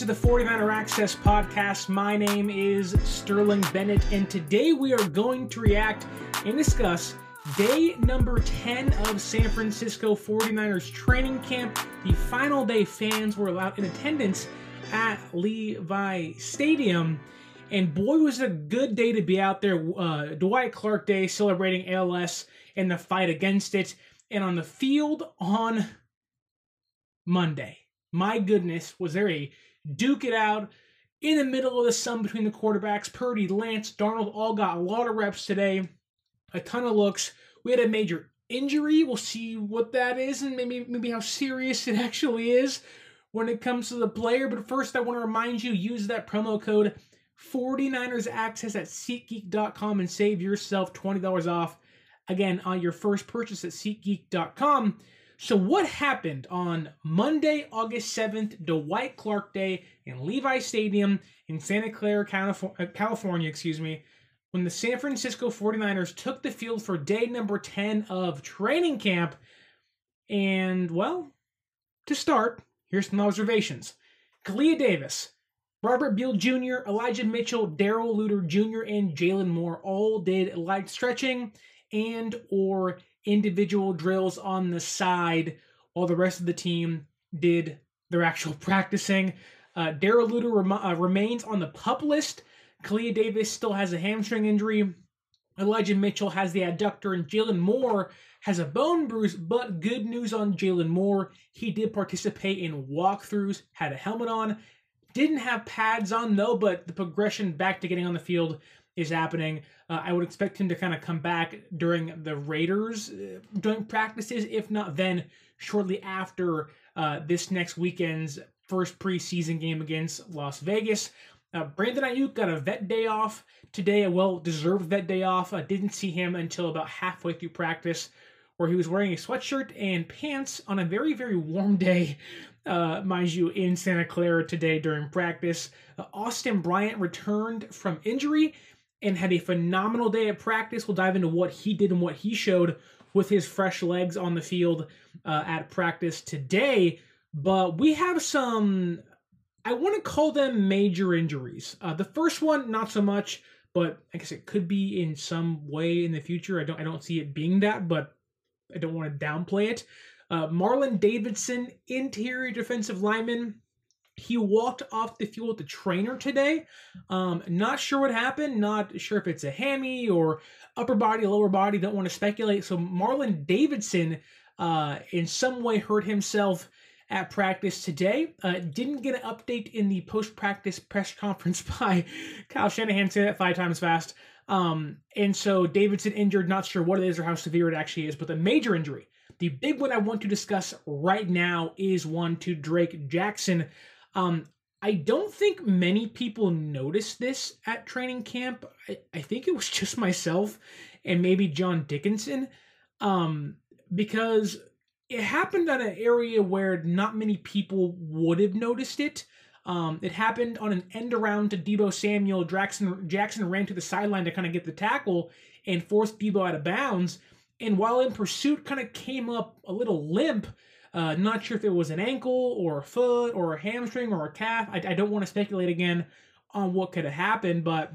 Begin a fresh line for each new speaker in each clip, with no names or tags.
Into the 49er Access podcast. My name is Sterling Bennett, and today we are going to react and discuss day number 10 of San Francisco 49ers training camp. The final day fans were allowed in attendance at Levi Stadium. And boy, was it a good day to be out there. Uh, Dwight Clark Day celebrating ALS and the fight against it. And on the field on Monday, my goodness, was there a duke it out in the middle of the sun between the quarterbacks? Purdy, Lance, Darnold all got a lot of reps today, a ton of looks. We had a major injury. We'll see what that is and maybe maybe how serious it actually is when it comes to the player. But first, I want to remind you use that promo code 49ers access at SeatGeek.com and save yourself $20 off again on your first purchase at SeatGeek.com. So, what happened on Monday, August 7th, Dwight Clark Day in Levi Stadium in Santa Clara, uh, California, excuse me, when the San Francisco 49ers took the field for day number 10 of training camp? And, well, to start, here's some observations. Kalia Davis, Robert Beal Jr., Elijah Mitchell, Darrell Luter Jr., and Jaylon Moore all did light stretching and or individual drills on the side while the rest of the team did their actual practicing. Uh, Darrell Luter rem- uh, remains on the pup list. Kalia Davis still has a hamstring injury. Elijah Mitchell has the adductor, and Jaylon Moore has a bone bruise. But good news on Jaylon Moore. He did participate in walkthroughs, had a helmet on, didn't have pads on though, but the progression back to getting on the field is happening. Uh, I would expect him to kind of come back during the Raiders uh, joint practices, if not then shortly after uh, this next weekend's first preseason game against Las Vegas. Uh, Brandon Aiyuk got a vet day off today, a well-deserved vet day off. I didn't see him until about halfway through practice, where he was wearing a sweatshirt and pants on a very, very warm day uh, mind you, in Santa Clara today during practice. Uh, Austin Bryant returned from injury and had a phenomenal day at practice. We'll dive into what he did and what he showed with his fresh legs on the field uh, at practice today. But we have some, I want to call them major injuries. Uh, the first one, not so much, but I guess it could be in some way in the future. I don't, I don't see it being that, but I don't want to downplay it. Uh, Marlon Davidson, interior defensive lineman. He walked off the field with the trainer today. Um, not sure what happened. Not sure if it's a hammy or upper body, lower body. Don't want to speculate. So Marlon Davidson, uh, in some way, hurt himself at practice today. Uh, didn't get an update in the post-practice press conference by Kyle Shanahan. Say that five times fast. Um, and so Davidson injured. Not sure what it is or how severe it actually is, but the major injury the big one I want to discuss right now is one to Drake Jackson. Um, I don't think many people noticed this at training camp. I, I think it was just myself and maybe John Dickinson, um, because it happened on an area where not many people would have noticed it. Um, it happened on an end around to Deebo Samuel. Jackson Jackson ran to the sideline to kind of get the tackle and forced Deebo out of bounds and while in pursuit, kind of came up a little limp. Uh, not sure if it was an ankle or a foot or a hamstring or a calf. I, I don't want to speculate again on what could have happened, but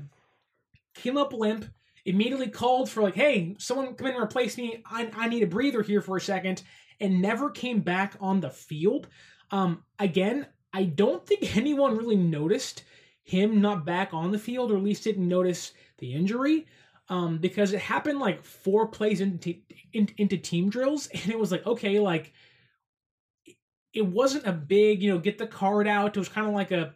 came up limp. Immediately called for like, hey, someone come in and replace me. I, I need a breather here for a second, and never came back on the field. Um, again, I don't think anyone really noticed him not back on the field, or at least didn't notice the injury um, because it happened like four plays into in, into team drills, and it was like okay, like it wasn't a big, you know, get the card out. It was kind of like a,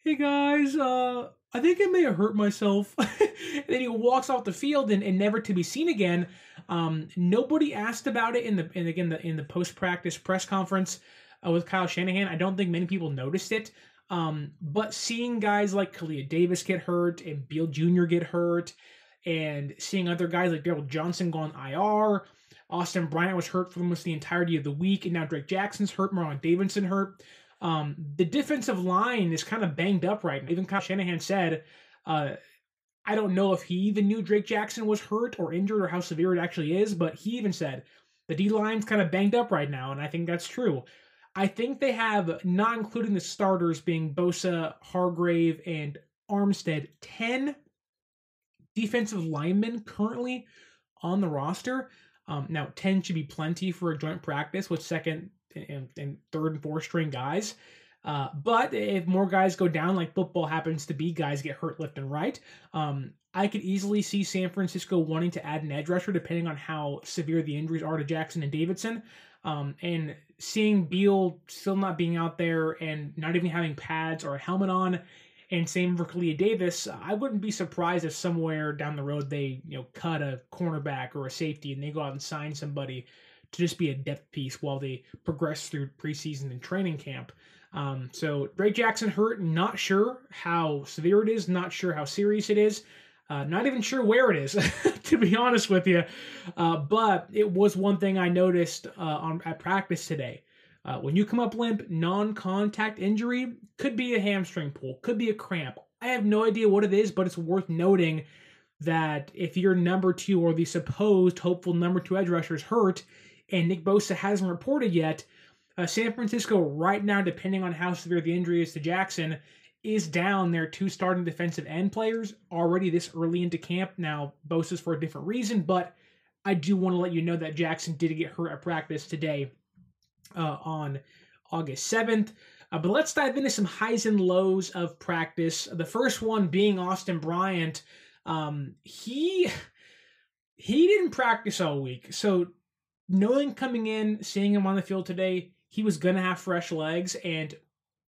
hey guys, uh, I think I may have hurt myself. then he walks off the field and, and never to be seen again. Um, nobody asked about it in the and again the in the post practice press conference uh, with Kyle Shanahan. I don't think many people noticed it. Um, but seeing guys like Kalia Davis get hurt and Beal Jr. get hurt, and seeing other guys like Daryl Johnson go on IR, Austin Bryant was hurt for almost the entirety of the week, and now Drake Jackson's hurt, Marlon Davidson hurt. Um, the defensive line is kind of banged up right now. Even Kyle Shanahan said, uh, I don't know if he even knew Drake Jackson was hurt or injured or how severe it actually is, but he even said the D line's kind of banged up right now, and I think that's true. I think they have, not including the starters being Bosa, Hargrave, and Armstead, 10 defensive linemen currently on the roster. Um, now, 10 should be plenty for a joint practice with second and, and third and fourth string guys. Uh, but if more guys go down, like football happens to be, guys get hurt left and right. Um, I could easily see San Francisco wanting to add an edge rusher depending on how severe the injuries are to Jackson and Davidson. Um, and seeing Beal still not being out there and not even having pads or a helmet on, and same for Kalia Davis, I wouldn't be surprised if somewhere down the road they you know cut a cornerback or a safety and they go out and sign somebody to just be a depth piece while they progress through preseason and training camp. Um, so Drake Jackson hurt, not sure how severe it is, not sure how serious it is. Uh, not even sure where it is, to be honest with you. Uh, but it was one thing I noticed uh, on at practice today. Uh, when you come up limp, non-contact injury could be a hamstring pull, could be a cramp. I have no idea what it is, but it's worth noting that if your number two or the supposed hopeful number two edge rusher is hurt, and Nick Bosa hasn't reported yet, uh, San Francisco right now, depending on how severe the injury is to Jackson, is down their two starting defensive end players already this early into camp. Now, Bosa's for a different reason, but I do want to let you know that Jackson did get hurt at practice today uh, on August 7th. Uh, but let's dive into some highs and lows of practice. The first one being Austin Bryant. Um, he he didn't practice all week, so knowing coming in, seeing him on the field today, he was gonna have fresh legs, and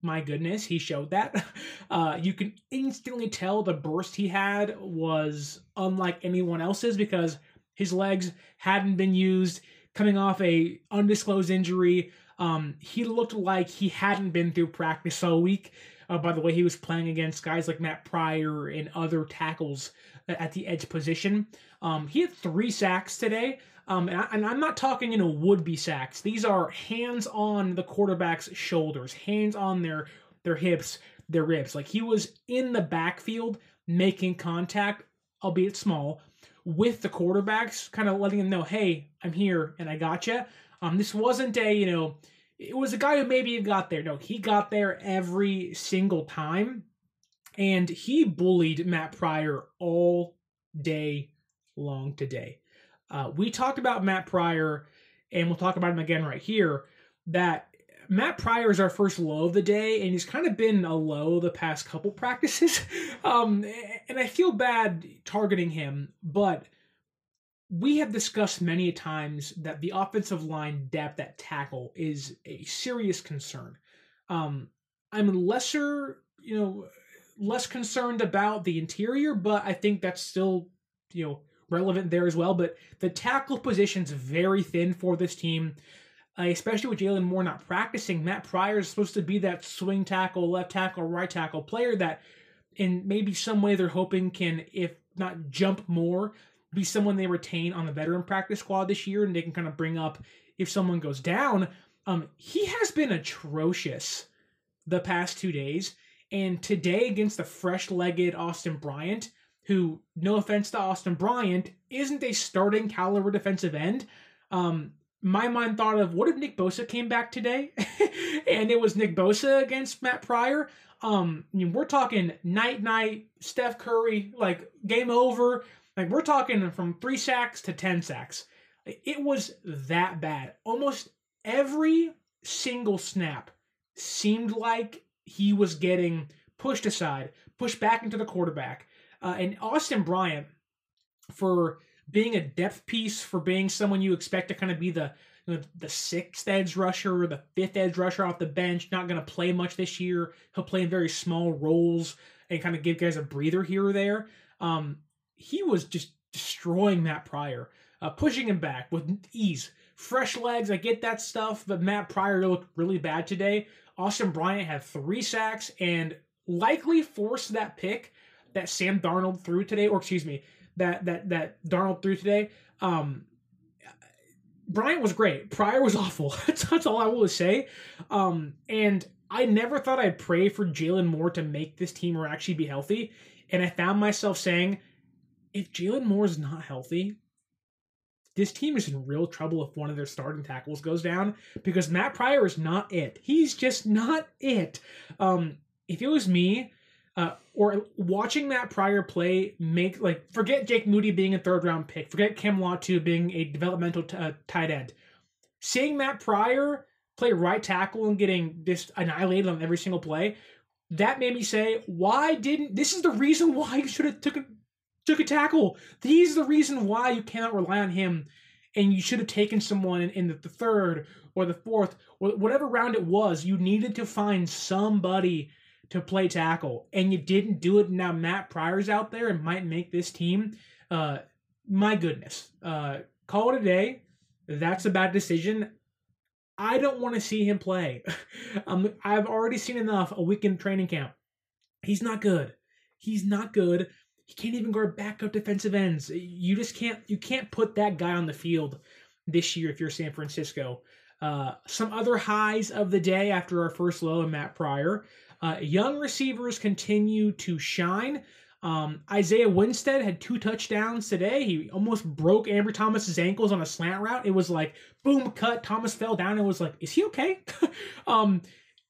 my goodness, he showed that. Uh, you can instantly tell the burst he had was unlike anyone else's because his legs hadn't been used. Coming off a undisclosed injury, um, he looked like he hadn't been through practice all week. Uh, by the way, he was playing against guys like Matt Pryor and other tackles at the edge position. Um, he had three sacks today. Um, and, I, am not talking, you know, would-be sacks. These are hands on the quarterback's shoulders, hands on their their hips, their ribs. Like he was in the backfield making contact, albeit small, with the quarterbacks, kind of letting them know, "Hey, I'm here and I got you." Um, this wasn't a, you know, it was a guy who maybe got there. No, he got there every single time, and he bullied Matt Pryor all day long today. Uh, we talked about Matt Pryor, and we'll talk about him again right here. That Matt Pryor is our first low of the day, and he's kind of been a low the past couple practices. um, and I feel bad targeting him, but we have discussed many times that the offensive line depth at tackle is a serious concern. Um, I'm lesser, you know, less concerned about the interior, but I think that's still, you know, relevant there as well. But the tackle position's very thin for this team, uh, especially with Jaylon Moore not practicing. Matt Pryor is supposed to be that swing tackle, left tackle, right tackle player that, in maybe some way, they're hoping can, if not jump more, be someone they retain on the veteran practice squad this year, and they can kind of bring up if someone goes down. Um, he has been atrocious the past two days. And today against the fresh-legged Austin Bryant, who, no offense to Austin Bryant, isn't a starting caliber defensive end. Um, my mind thought of what if Nick Bosa came back today, and it was Nick Bosa against Matt Pryor. Um, I mean, we're talking night night, Steph Curry, like game over. Like we're talking from three sacks to ten sacks. It was that bad. Almost every single snap seemed like he was getting pushed aside, pushed back into the quarterback. Uh, and Austin Bryant, for being a depth piece, for being someone you expect to kind of be the you know, the sixth edge rusher, or the fifth edge rusher off the bench, not going to play much this year. He'll play in very small roles and kind of give guys a breather here or there. Um, he was just destroying Matt Pryor, uh, pushing him back with ease. Fresh legs, I get that stuff, but Matt Pryor looked really bad today. Austin Bryant had three sacks and likely forced that pick that Sam Darnold threw today, or excuse me, that that that Darnold threw today. Um, Bryant was great. Pryor was awful. that's, all I will say. Um, and I never thought I'd pray for Jaylon Moore to make this team or actually be healthy. And I found myself saying, if Jaylon Moore is not healthy, this team is in real trouble if one of their starting tackles goes down because Matt Pryor is not it. He's just not it. Um, if it was me, uh, or watching Matt Pryor play make like forget Jake Moody being a third round pick, forget Cam Latu being a developmental t- uh, tight end. Seeing Matt Pryor play right tackle and getting just annihilated on every single play, that made me say, why didn't this is the reason why you should have took a took a tackle. He's the reason why you cannot rely on him, and you should have taken someone in, in the, the third or the fourth or whatever round it was. You needed to find somebody to play tackle, and you didn't do it. Now Matt Pryor's out there and might make this team. Uh, my goodness, uh, call it a day. That's a bad decision. I don't want to see him play. um, I've already seen enough a week in training camp. He's not good. He's not good. He can't even guard backup defensive ends. You just can't. You can't put that guy on the field this year if you're San Francisco. Uh, some other highs of the day after our first low, in Matt Pryor. Uh, young receivers continue to shine. Um, Isaiah Winstead had two touchdowns today. He almost broke Ambry Thomas's ankles on a slant route. It was like boom, cut. Thomas fell down and was like, "Is he okay?" um,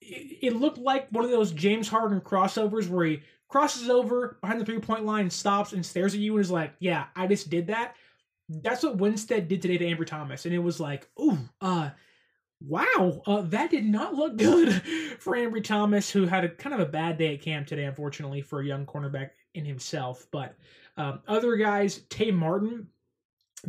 it, it, looked like one of those James Harden crossovers where he crosses over behind the three point line, stops and stares at you and is like, "Yeah, I just did that." That's what Winstead did today to Ambry Thomas, and it was like, "Ooh, uh." Wow, uh, that did not look good for Ambry Thomas, who had a kind of a bad day at camp today, unfortunately, for a young cornerback in himself. But um, other guys, Tay Martin,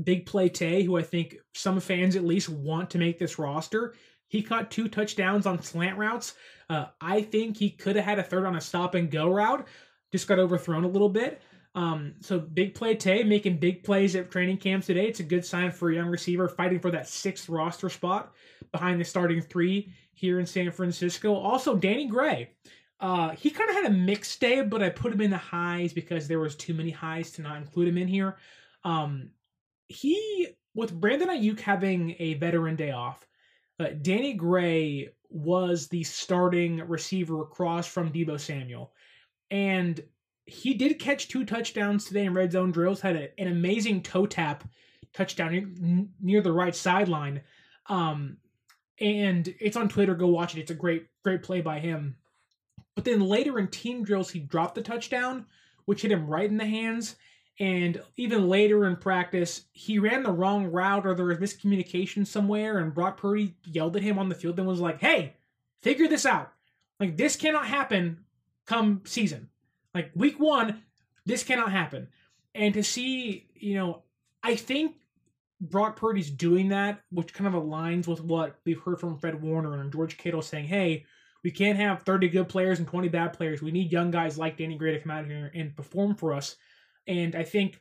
big play Tay, who I think some fans at least want to make this roster. He caught two touchdowns on slant routes. Uh, I think he could have had a third on a stop and go route, just got overthrown a little bit. Um, so big play Tay making big plays at training camps today. It's a good sign for a young receiver fighting for that sixth roster spot behind the starting three here in San Francisco. Also, Danny Gray. Uh, he kind of had a mixed day, but I put him in the highs because there was too many highs to not include him in here. Um, he with Brandon Aiyuk having a veteran day off, uh, Danny Gray was the starting receiver across from Deebo Samuel, and he did catch two touchdowns today in red zone drills. Had a, an amazing toe tap touchdown near, near the right sideline. Um, and it's on Twitter. Go watch it. It's a great, great play by him. But then later in team drills, he dropped the touchdown, which hit him right in the hands. And even later in practice, he ran the wrong route or there was miscommunication somewhere, and Brock Purdy yelled at him on the field and was like, Hey, figure this out. Like, this cannot happen come season. Like, week one, this cannot happen. And to see, you know, I think Brock Purdy's doing that, which kind of aligns with what we've heard from Fred Warner and George Kittle saying, hey, we can't have 30 good players and 20 bad players. We need young guys like Danny Gray to come out here and perform for us. And I think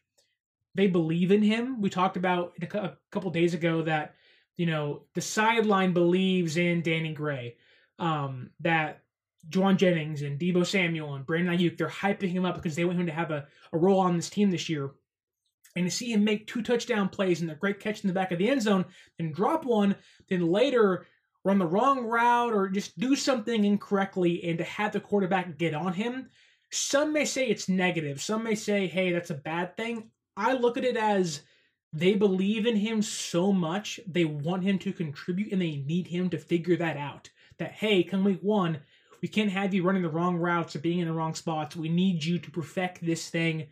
they believe in him. We talked about a couple days ago that, you know, the sideline believes in Danny Gray. Um, that Jauan Jennings and Deebo Samuel and Brandon Aiyuk, they're hyping him up because they want him to have a, a role on this team this year. And to see him make two touchdown plays and a great catch in the back of the end zone, then drop one, then later run the wrong route or just do something incorrectly and to have the quarterback get on him, some may say it's negative. Some may say, hey, that's a bad thing. I look at it as they believe in him so much, they want him to contribute and they need him to figure that out. That, hey, come week one, we can't have you running the wrong routes or being in the wrong spots. We need you to perfect this thing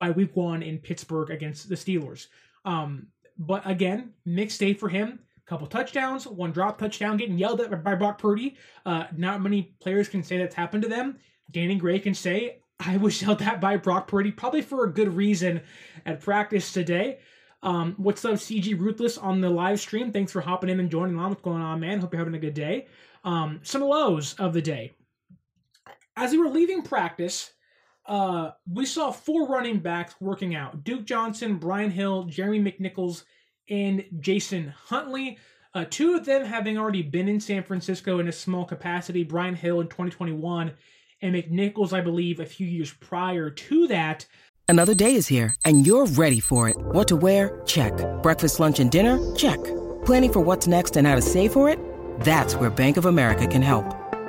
by week one in Pittsburgh against the Steelers. Um, but again, mixed day for him. Couple touchdowns, one drop touchdown, getting yelled at by Brock Purdy. Uh, not many players can say that's happened to them. Danny Gray can say, I was yelled at by Brock Purdy, probably for a good reason at practice today. Um, what's up, CG Ruthless on the live stream? Thanks for hopping in and joining on. What's going on, man? Hope you're having a good day. Um, some lows of the day. As we were leaving practice, uh, we saw four running backs working out Duke Johnson, Brian Hill, Jeremy McNichols, and Jason Huntley. Uh, two of them having already been in San Francisco in a small capacity Brian Hill in 2021, and McNichols, I believe, a few years prior to that.
Another day is here, and you're ready for it. What to wear? Check. Breakfast, lunch, and dinner? Check. Planning for what's next and how to save for it? That's where Bank of America can help.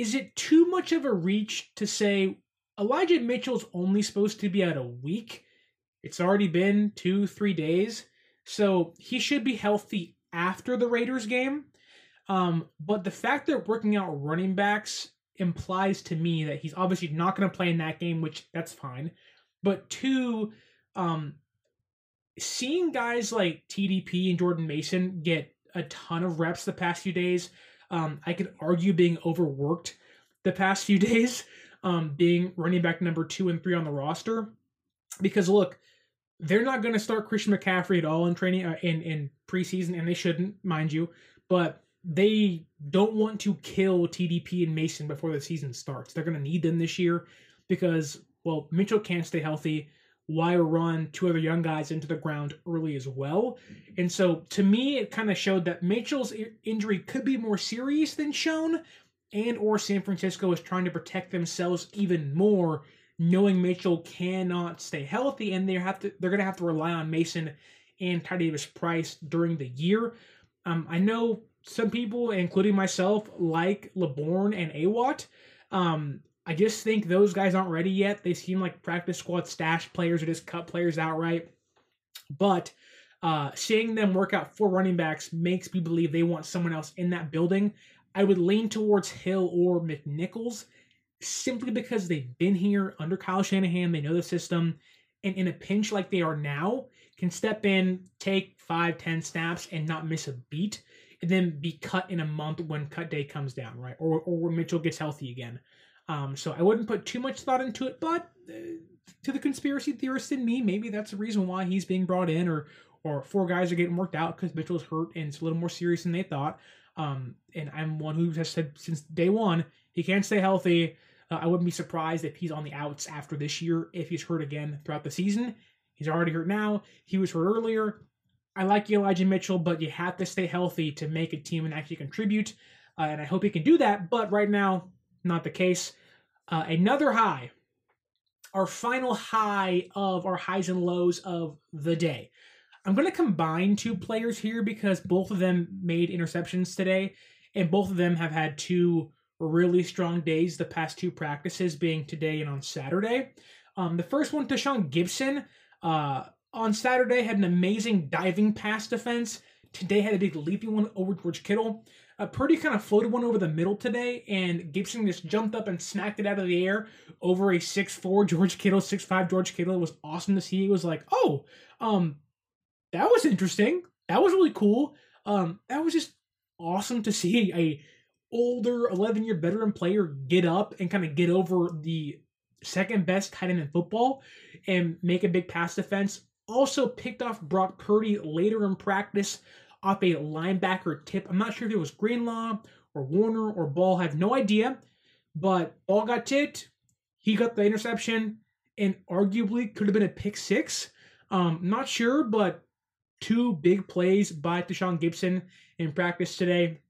is it too much of a reach to say Elijah Mitchell's only supposed to be out a week? It's already been two, three days. So he should be healthy after the Raiders game. Um, but the fact they're working out running backs implies to me that he's obviously not going to play in that game, which that's fine. But two, um, seeing guys like TDP and Jordan Mason get a ton of reps the past few days, um, I could argue being overworked the past few days, um, being running back number two and three on the roster. Because look, they're not going to start Christian McCaffrey at all in training uh, in in preseason, and they shouldn't, mind you. But they don't want to kill TDP and Mason before the season starts. They're going to need them this year because well, Mitchell can't stay healthy. Why run two other young guys into the ground early as well? And so to me, it kind of showed that Mitchell's injury could be more serious than shown, and or San Francisco is trying to protect themselves even more, knowing Mitchell cannot stay healthy, and they have to they're gonna have to rely on Mason and Ty Davis Price during the year. Um, I know some people, including myself, like Laborn and Awat. Um, I just think those guys aren't ready yet. They seem like practice squad stash players or just cut players outright. But uh, seeing them work out four running backs makes me believe they want someone else in that building. I would lean towards Hill or McNichols simply because they've been here under Kyle Shanahan. They know the system. And in a pinch like they are now, can step in, take five, ten snaps, and not miss a beat, and then be cut in a month when cut day comes down, right? Or, or when Mitchell gets healthy again. Um, so I wouldn't put too much thought into it, but uh, to the conspiracy theorist in me, maybe that's the reason why he's being brought in, or or four guys are getting worked out because Mitchell's hurt and it's a little more serious than they thought. Um, and I'm one who has said since day one he can't stay healthy. Uh, I wouldn't be surprised if he's on the outs after this year if he's hurt again throughout the season. He's already hurt now. He was hurt earlier. I like Elijah Mitchell, but you have to stay healthy to make a team and actually contribute. Uh, and I hope he can do that. But right now, not the case. Uh, another high, our final high of our highs and lows of the day. I'm going to combine two players here because both of them made interceptions today, and both of them have had two really strong days the past two practices, being today and on Saturday. Um, the first one, Tashaun Gipson, uh, on Saturday had an amazing diving pass defense. Today had a big leaping one over George Kittle. A Purdy kind of floated one over the middle today, and Gipson just jumped up and smacked it out of the air over a 6'4 George Kittle, 6'5 George Kittle. It was awesome to see. It was like, oh, um, that was interesting. That was really cool. Um, that was just awesome to see a older 11 year veteran player get up and kind of get over the second best tight end in football and make a big pass defense. Also picked off Brock Purdy later in practice off a linebacker tip. I'm not sure if it was Greenlaw or Warner or Ball. I have no idea. But Ball got tipped. He got the interception and arguably could have been a pick six. Um, not sure, but two big plays by Tashaun Gipson in practice today.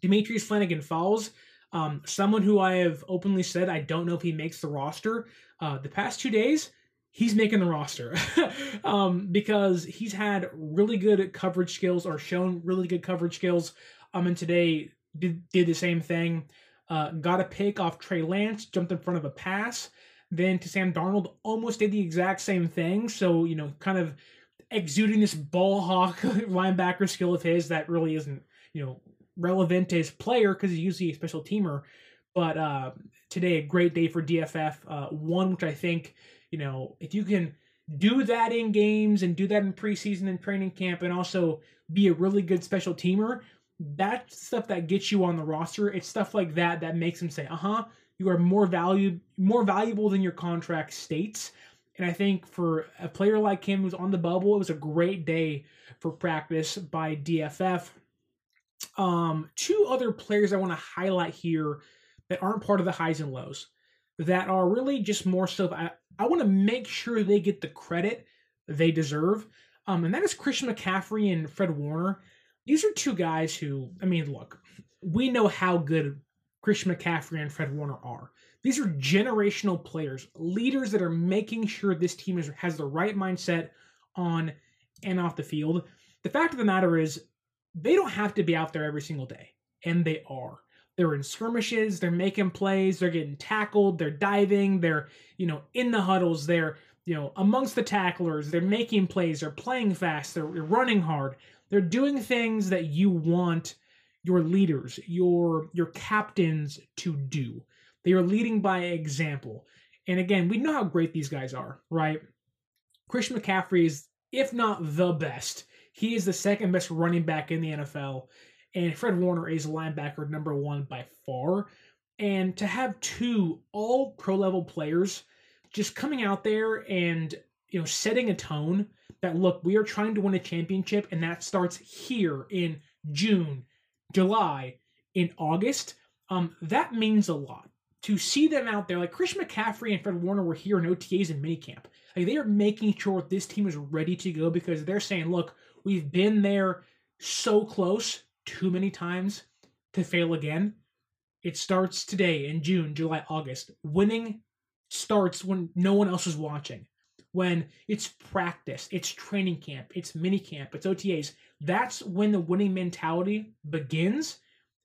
Demetrius Flannigan-Fowles, um, someone who I have openly said I don't know if he makes the roster. Uh, the past two days, he's making the roster um, because he's had really good coverage skills or shown really good coverage skills. Um, and today did, did the same thing. Uh, got a pick off Trey Lance, jumped in front of a pass. Then to Sam Darnold, almost did the exact same thing. So, you know, kind of exuding this ball hawk linebacker skill of his that really isn't, you know, relevant to his player because he's usually a special teamer. But uh, today, a great day for DFF. Uh, one which I think, you know, if you can do that in games and do that in preseason and training camp and also be a really good special teamer, that's stuff that gets you on the roster. It's stuff like that that makes them say, "Uh huh, you are more value more valuable than your contract states." And I think for a player like him who's on the bubble, it was a great day for practice by DFF. Um, two other players I want to highlight here that aren't part of the highs and lows, that are really just more so. I, I want to make sure they get the credit they deserve. Um, and that is Christian McCaffrey and Fred Warner. These are two guys who, I mean, look, we know how good Christian McCaffrey and Fred Warner are. These are generational players, leaders that are making sure this team is, has the right mindset on and off the field. The fact of the matter is, they don't have to be out there every single day, and they are. They're in skirmishes, they're making plays, they're getting tackled, they're diving, they're, you know, in the huddles, they're, you know, amongst the tacklers, they're making plays, they're playing fast, they're running hard. They're doing things that you want your leaders, your your captains to do. They are leading by example. And again, we know how great these guys are, right? Christian McCaffrey is, if not the best, he is the second best running back in the NFL. And Fred Warner is linebacker number one by far. And to have two all pro level players just coming out there and you know setting a tone that look we are trying to win a championship and that starts here in June, July, in August. Um, that means a lot to see them out there, like Chris McCaffrey and Fred Warner were here in OTAs and minicamp. Like they are making sure this team is ready to go because they're saying, look, we've been there so close too many times to fail again. It starts today in June, July, August. Winning starts when no one else is watching. When it's practice, it's training camp, it's mini camp, it's OTAs. That's when the winning mentality begins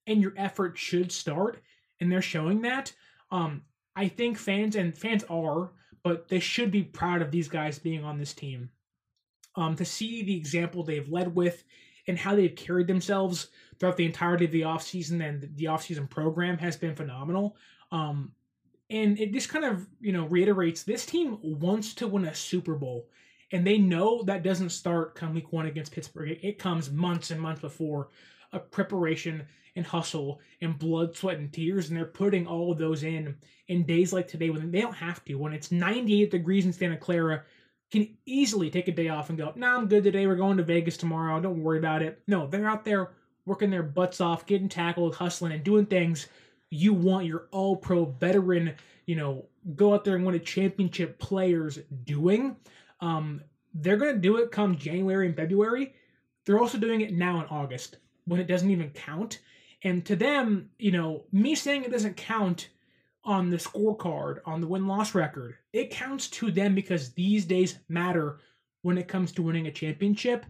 and your effort should start. And they're showing that. Um, I think fans and fans are, but they should be proud of these guys being on this team. Um, to see the example they've led with and how they've carried themselves throughout the entirety of the offseason and the offseason program has been phenomenal. Um, and it just kind of, you know, reiterates this team wants to win a Super Bowl. And they know that doesn't start come week one against Pittsburgh. It comes months and months before a preparation and hustle and blood, sweat, and tears, and they're putting all of those in in days like today when they don't have to. When it's 98 degrees in Santa Clara, can easily take a day off and go, "Nah, I'm good today. We're going to Vegas tomorrow. Don't worry about it." No, they're out there working their butts off, getting tackled, hustling, and doing things you want your All-Pro veteran, you know, go out there and win a championship players doing. Um, they're going to do it come January and February. They're also doing it now in August when it doesn't even count. And to them, you know, me saying it doesn't count on the scorecard, on the win loss record, it counts to them because these days matter when it comes to winning a championship.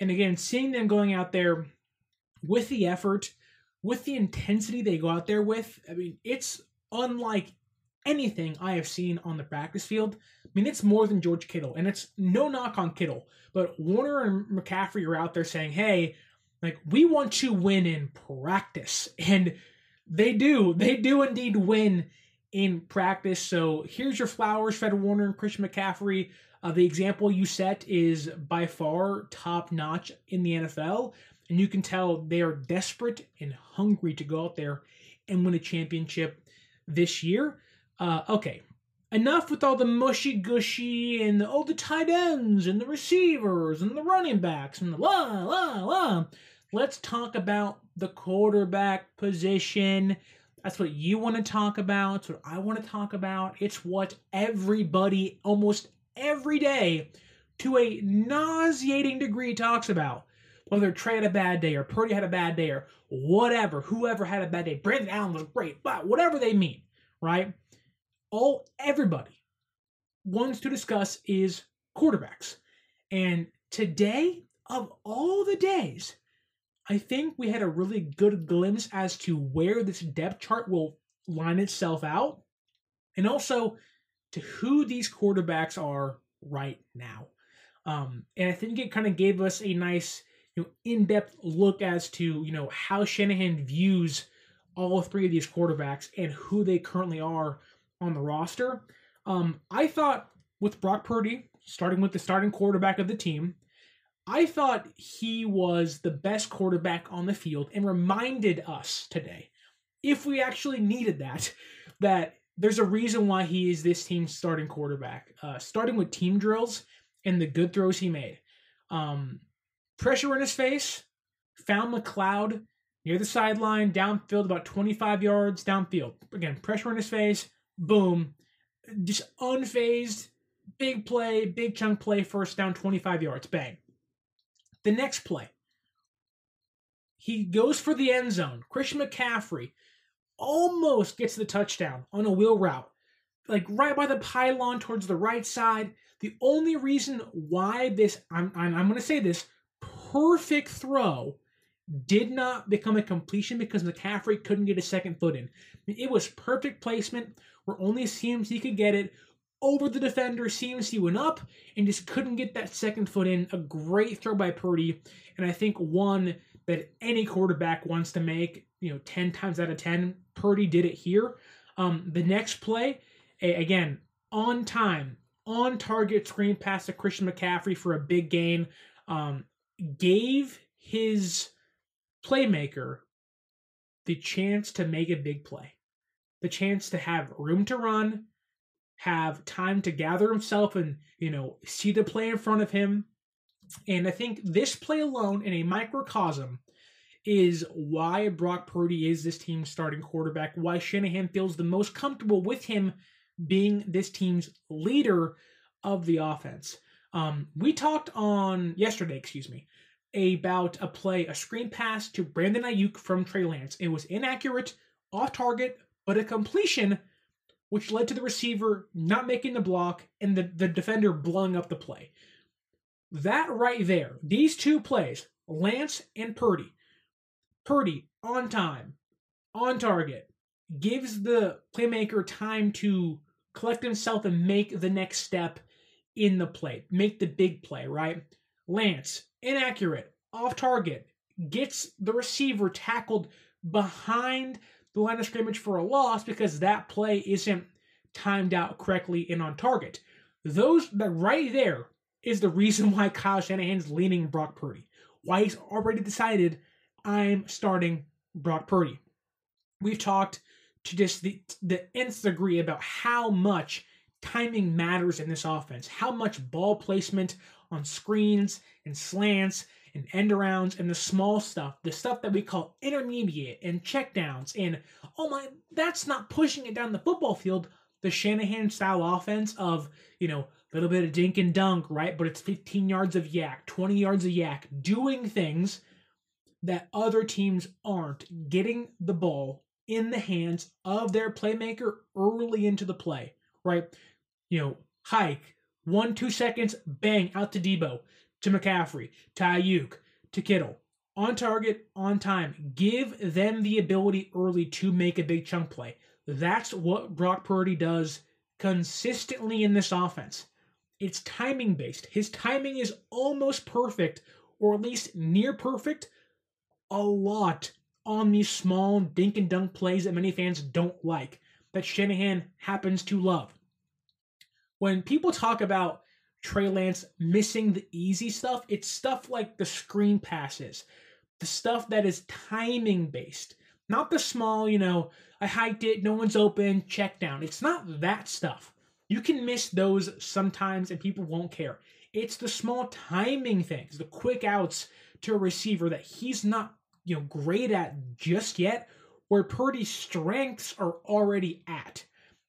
And again, seeing them going out there with the effort, with the intensity they go out there with, I mean, it's unlike anything I have seen on the practice field. I mean, it's more than George Kittle, and it's no knock on Kittle, but Warner and McCaffrey are out there saying, hey, like, we want to win in practice. And they do. They do indeed win in practice. So here's your flowers, Fred Warner and Christian McCaffrey. Uh, the example you set is by far top notch in the NFL. And you can tell they are desperate and hungry to go out there and win a championship this year. Uh, okay, enough with all the mushy gushy and oh, the tight ends and the receivers and the running backs and the la, la, la let's talk about the quarterback position. That's what you want to talk about. It's what I want to talk about. It's what everybody almost every day to a nauseating degree talks about. Whether Trey had a bad day or Purdy had a bad day or whatever, whoever had a bad day, Brandon Allen was great, but whatever they mean, right? All everybody wants to discuss is quarterbacks. And today, of all the days, I think we had a really good glimpse as to where this depth chart will line itself out and also to who these quarterbacks are right now. Um, and I think it kind of gave us a nice, you know, in-depth look as to you know how Shanahan views all three of these quarterbacks and who they currently are on the roster. Um, I thought with Brock Purdy starting with the starting quarterback of the team, I thought he was the best quarterback on the field and reminded us today, if we actually needed that, that there's a reason why he is this team's starting quarterback. Uh, starting with team drills and the good throws he made. Um, pressure in his face, found McCloud near the sideline, downfield, about 25 yards downfield. Again, pressure in his face, boom, just unfazed, big play, big chunk play, first down, 25 yards, bang. The next play, he goes for the end zone. Christian McCaffrey almost gets the touchdown on a wheel route, like right by the pylon towards the right side. The only reason why this, I'm, I'm, I'm going to say this, perfect throw did not become a completion because McCaffrey couldn't get a second foot in. It was perfect placement where only CMC could get it over the defender. CMC went up and just couldn't get that second foot in. A great throw by Purdy, and I think one that any quarterback wants to make. You know, ten times out of ten, Purdy did it here. Um, the next play, again, on time, on target screen pass to Christian McCaffrey for a big gain. Um, gave his playmaker the chance to make a big play, the chance to have room to run, have time to gather himself and, you know, see the play in front of him. And I think this play alone in a microcosm is why Brock Purdy is this team's starting quarterback, why Shanahan feels the most comfortable with him being this team's leader of the offense. Um, we talked on yesterday, excuse me, about a play, a screen pass to Brandon Aiyuk from Trey Lance. It was inaccurate, off target, but a completion, which led to the receiver not making the block and the, the defender blowing up the play. That right there, these two plays, Lance and Purdy. Purdy on time, on target, gives the playmaker time to collect himself and make the next step in the play, make the big play, right? Lance, inaccurate, off target, gets the receiver tackled behind the line of scrimmage for a loss because that play isn't timed out correctly and on target. Those that right there is the reason why Kyle Shanahan's leaning Brock Purdy. Why he's already decided I'm starting Brock Purdy. We've talked to just the the nth degree about how much timing matters in this offense, how much ball placement on screens and slants and end arounds and the small stuff, the stuff that we call intermediate and checkdowns, and oh my, that's not pushing it down the football field. The Shanahan style offense of, you know, a little bit of dink and dunk, right? But it's 15 yards of YAC, 20 yards of YAC, doing things that other teams aren't, getting the ball in the hands of their playmaker early into the play, right? You know, hike, one, two seconds, bang, out to Deebo, to McCaffrey, to Aiyuk, to Kittle. On target, on time. Give them the ability early to make a big chunk play. That's what Brock Purdy does consistently in this offense. It's timing based. His timing is almost perfect, or at least near perfect, a lot on these small dink and dunk plays that many fans don't like, that Shanahan happens to love when people talk about Trey Lance missing the easy stuff, it's stuff like the screen passes, the stuff that is timing based, not the small, you know, I hiked it, no one's open, check down. It's not that stuff. You can miss those sometimes and people won't care. It's the small timing things, the quick outs to a receiver that he's not, you know, great at just yet, where Purdy's strengths are already at.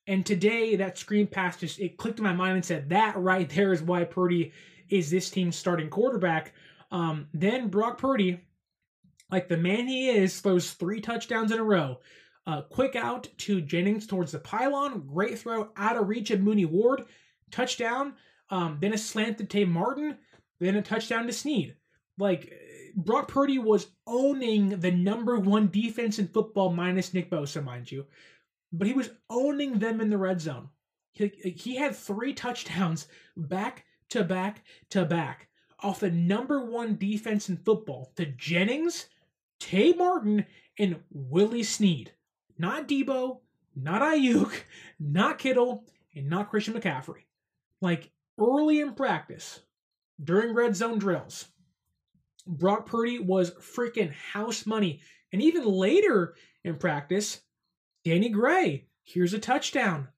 And today, that screen pass just it clicked in my mind and said that right there is why Purdy is this team's starting quarterback. Um, then Brock Purdy, like the man he is, throws three touchdowns in a row. Uh, quick out to Jennings towards the pylon. Great throw out of reach of Mooney Ward. Touchdown. Um, then a slant to Tay Martin. Then a touchdown to Snead. Like Brock Purdy was owning the number one defense in football, minus Nick Bosa, mind you but he was owning them in the red zone. He, he had three touchdowns back to back to back off the number one defense in football to Jennings, Tay Martin, and Willie Snead. Not Deebo, not Aiyuk, not Kittle, and not Christian McCaffrey. Like early in practice, during red zone drills, Brock Purdy was freaking house money. And even later in practice, Danny Gray, here's a touchdown.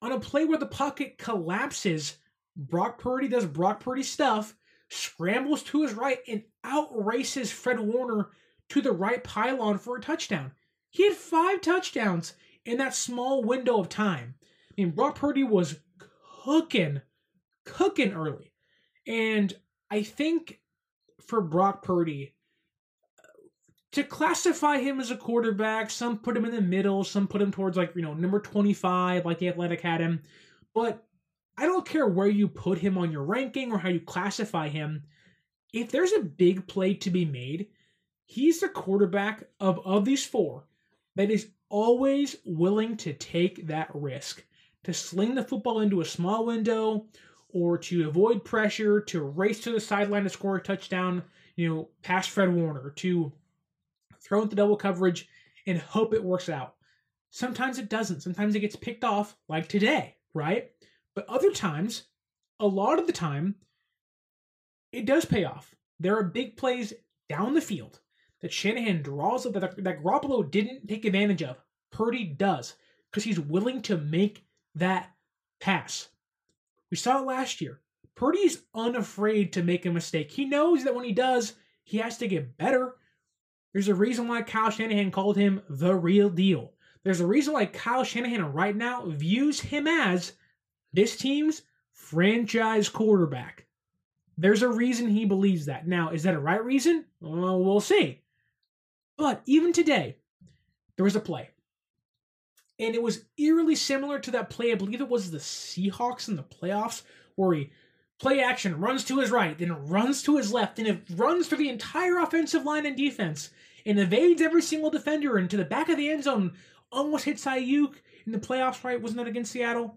On a play where the pocket collapses, Brock Purdy does Brock Purdy stuff, scrambles to his right, and outraces Fred Warner to the right pylon for a touchdown. He had five touchdowns in that small window of time. I mean, Brock Purdy was cooking, cooking early. And I think for Brock Purdy, to classify him as a quarterback, some put him in the middle, some put him towards like, you know, number 25, like the Athletic had him. But I don't care where you put him on your ranking or how you classify him. If there's a big play to be made, he's the quarterback of, of these four that is always willing to take that risk to sling the football into a small window or to avoid pressure, to race to the sideline to score a touchdown, you know, past Fred Warner, to throw in the double coverage and hope it works out. Sometimes it doesn't. Sometimes it gets picked off, like today, right? But other times, a lot of the time, it does pay off. There are big plays down the field that Shanahan draws up that, that Garoppolo didn't take advantage of. Purdy does because he's willing to make that pass. We saw it last year. Purdy's unafraid to make a mistake. He knows that when he does, he has to get better. There's a reason why Kyle Shanahan called him the real deal. There's a reason why Kyle Shanahan right now views him as this team's franchise quarterback. There's a reason he believes that. Now, is that a right reason? Well, we'll see. But even today, there was a play. And it was eerily similar to that play, I believe it was the Seahawks in the playoffs, where he play action, runs to his right, then runs to his left, and it runs through the entire offensive line and defense, and evades every single defender into the back of the end zone, almost hits Aiyuk in the playoffs, right? Wasn't that against Seattle?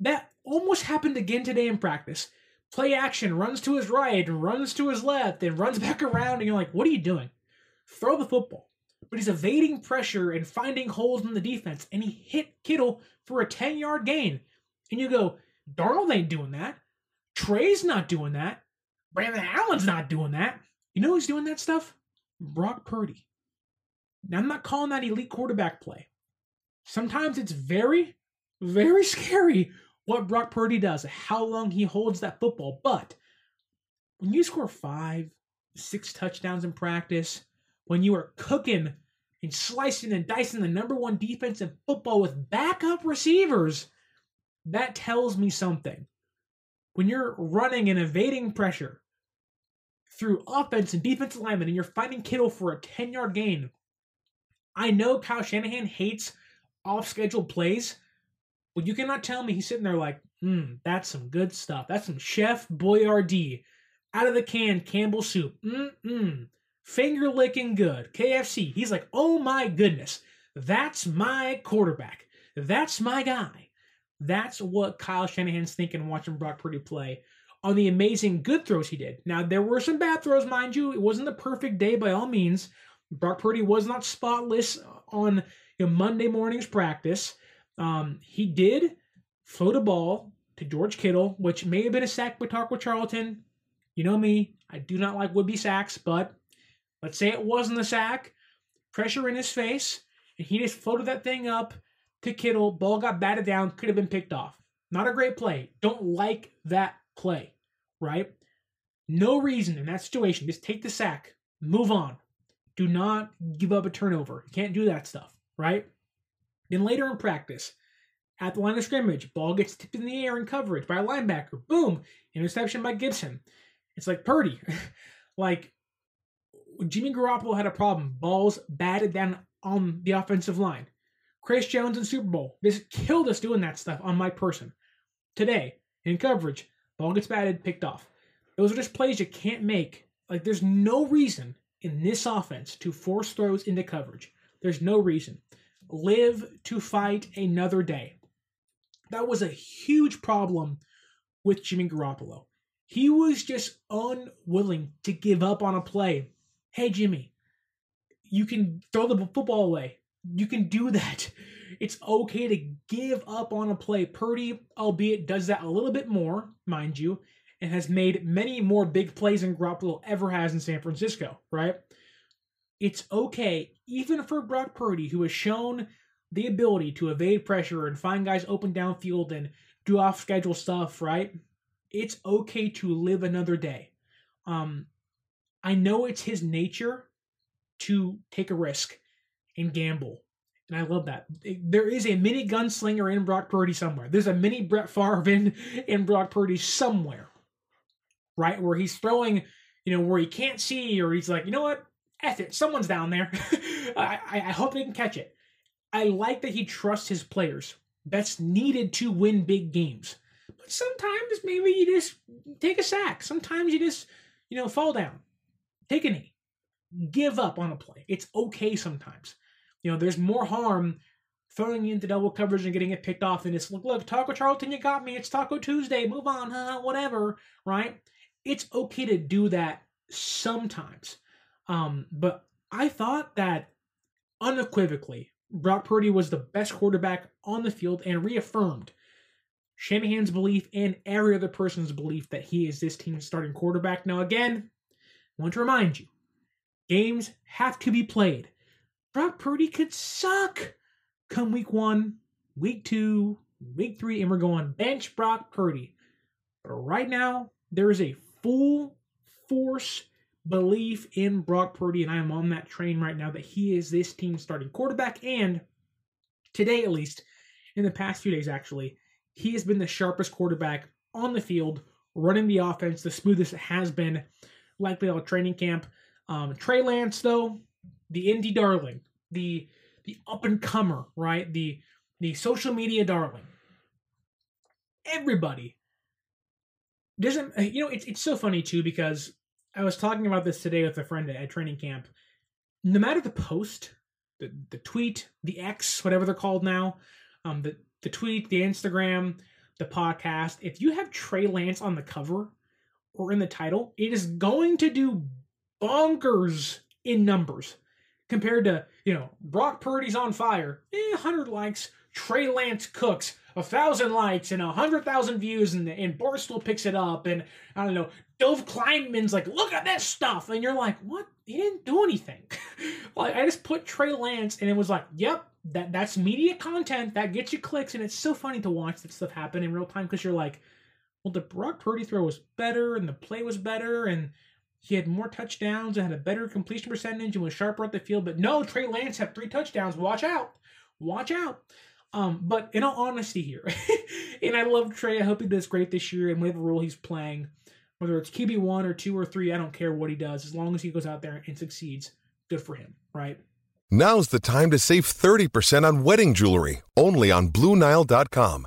That almost happened again today in practice. Play action, runs to his right, runs to his left, and runs back around, and you're like, what are you doing? Throw the football. But he's evading pressure and finding holes in the defense, and he hit Kittle for a 10 yard gain. And you go, Darnold ain't doing that. Trey's not doing that. Brandon Allen's not doing that. You know who's doing that stuff? Brock Purdy. Now, I'm not calling that elite quarterback play. Sometimes it's very, very scary what Brock Purdy does, how long he holds that football. But when you score five, six touchdowns in practice, when you are cooking and slicing and dicing the number one defense in football with backup receivers, that tells me something. When you're running and evading pressure through offense and defensive alignment and you're finding Kittle for a 10 yard gain, I know Kyle Shanahan hates off schedule plays, but you cannot tell me he's sitting there like, hmm, that's some good stuff. That's some Chef Boyardee out of the can Campbell soup. Mm-mm. Finger licking good. KFC. He's like, oh my goodness. That's my quarterback. That's my guy. That's what Kyle Shanahan's thinking watching Brock Purdy play on the amazing good throws he did. Now, there were some bad throws, mind you. It wasn't the perfect day by all means. Brock Purdy was not spotless on you know, Monday morning's practice. Um, he did float a ball to George Kittle, which may have been a sack by Taco Charlton. You know me, I do not like would be sacks, but let's say it wasn't a sack, pressure in his face, and he just floated that thing up to Kittle. Ball got batted down, could have been picked off. Not a great play. Don't like that play, right? No reason in that situation. Just take the sack, move on. Do not give up a turnover. You can't do that stuff, right? Then later in practice, at the line of scrimmage, ball gets tipped in the air in coverage by a linebacker. Boom, interception by Gipson. It's like Purdy. like Jimmy Garoppolo had a problem. Balls batted down on the offensive line. Chris Jones in Super Bowl just killed us doing that stuff on my person. Today, in coverage, ball gets batted, picked off. Those are just plays you can't make. Like, there's no reason in this offense to force throws into coverage. There's no reason live to fight another day. That was a huge problem with Jimmy Garoppolo. He was just unwilling to give up on a play. Hey, Jimmy, you can throw the football away. You can do that. It's okay to give up on a play. Purdy, albeit, does that a little bit more, mind you, and has made many more big plays than Garoppolo ever has in San Francisco, right? It's okay, even for Brock Purdy, who has shown the ability to evade pressure and find guys open downfield and do off schedule stuff, right? It's okay to live another day. Um, I know it's his nature to take a risk and gamble. And I love that. There is a mini gunslinger in Brock Purdy somewhere. There's a mini Brett Favre in, in Brock Purdy somewhere, right? Where he's throwing, you know, where he can't see, or he's like, you know what? F it. Someone's down there. I, I hope they can catch it. I like that he trusts his players. That's needed to win big games. But sometimes maybe you just take a sack. Sometimes you just, you know, fall down. Take a knee give up on a play. It's okay sometimes. You know, there's more harm throwing you into double coverage and getting it picked off than it's look, look, Taco Charlton, you got me. It's Taco Tuesday. Move on, huh? Whatever, right? It's okay to do that sometimes. Um, but I thought that unequivocally, Brock Purdy was the best quarterback on the field and reaffirmed Shanahan's belief and every other person's belief that he is this team's starting quarterback. Now, again, I want to remind you Games have to be played. Brock Purdy could suck come week one, week two, week three, and we're going bench Brock Purdy. But right now, there is a full force belief in Brock Purdy, and I am on that train right now that he is this team's starting quarterback. And today, at least, in the past few days, actually, he has been the sharpest quarterback on the field, running the offense the smoothest it has been, likely all training camp. Um, Trey Lance, though, the indie darling, the the up and comer, right? The the social media darling. Everybody doesn't you know it's it's so funny too because I was talking about this today with a friend at, at training camp. No matter the post, the the tweet, the X, whatever they're called now, um, the the tweet, the Instagram, the podcast, if you have Trey Lance on the cover or in the title, it is going to do bonkers in numbers compared to, you know, Brock Purdy's on fire, eh, 100 likes, Trey Lance cooks, a thousand likes and a hundred thousand views, and, and Barstool picks it up, and I don't know, Dov Kleiman's like, look at this stuff, and you're like, what? He didn't do anything. like I just put Trey Lance, and it was like, yep, that that's media content. That gets you clicks, and it's so funny to watch that stuff happen in real time because you're like, well, the Brock Purdy throw was better, and the play was better, and he had more touchdowns and had a better completion percentage and was sharper at the field. But no, Trey Lance had three touchdowns. Watch out. Watch out. Um, but in all honesty here, and I love Trey. I hope he does great this year and whatever role he's playing, whether it's QB one or two or three, I don't care what he does. As long as he goes out there and succeeds, good for him, right?
Now's the time to save 30% on wedding jewelry, only on BlueNile.com.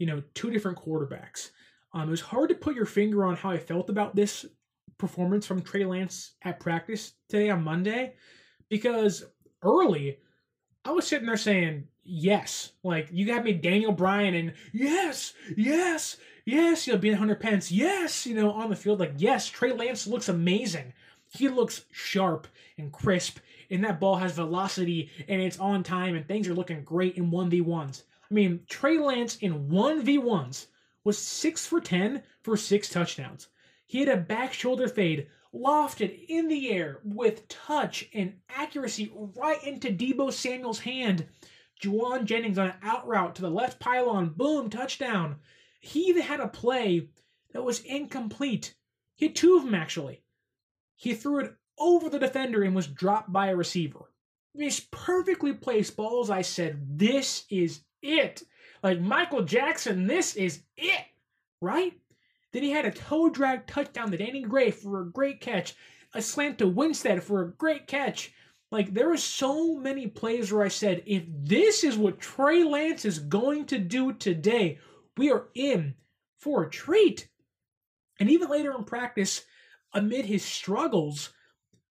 you know, two different quarterbacks. Um, it was hard to put your finger on how I felt about this performance from Trey Lance at practice today on Monday because early I was sitting there saying, yes. Like, you got me Daniel Bryan and yes, yes, yes, you know, being Hunter Pence, yes, you know, on the field. Like, yes, Trey Lance looks amazing. He looks sharp and crisp, and that ball has velocity and it's on time, and things are looking great in 1v1s. I mean, Trey Lance in 1v1s was 6 for 10 for 6 touchdowns. He had a back shoulder fade lofted in the air with touch and accuracy right into Deebo Samuel's hand. Jauan Jennings on an out route to the left pylon, boom, touchdown. He even had a play that was incomplete. He had two of them actually. He threw it over the defender and was dropped by a receiver. These perfectly placed balls, I said, this is it. Like Michael Jackson, this is it, right? Then he had a toe drag touchdown to Danny Gray for a great catch, a slant to Winstead for a great catch. Like there were so many plays where I said, if this is what Trey Lance is going to do today, we are in for a treat. And even later in practice, amid his struggles,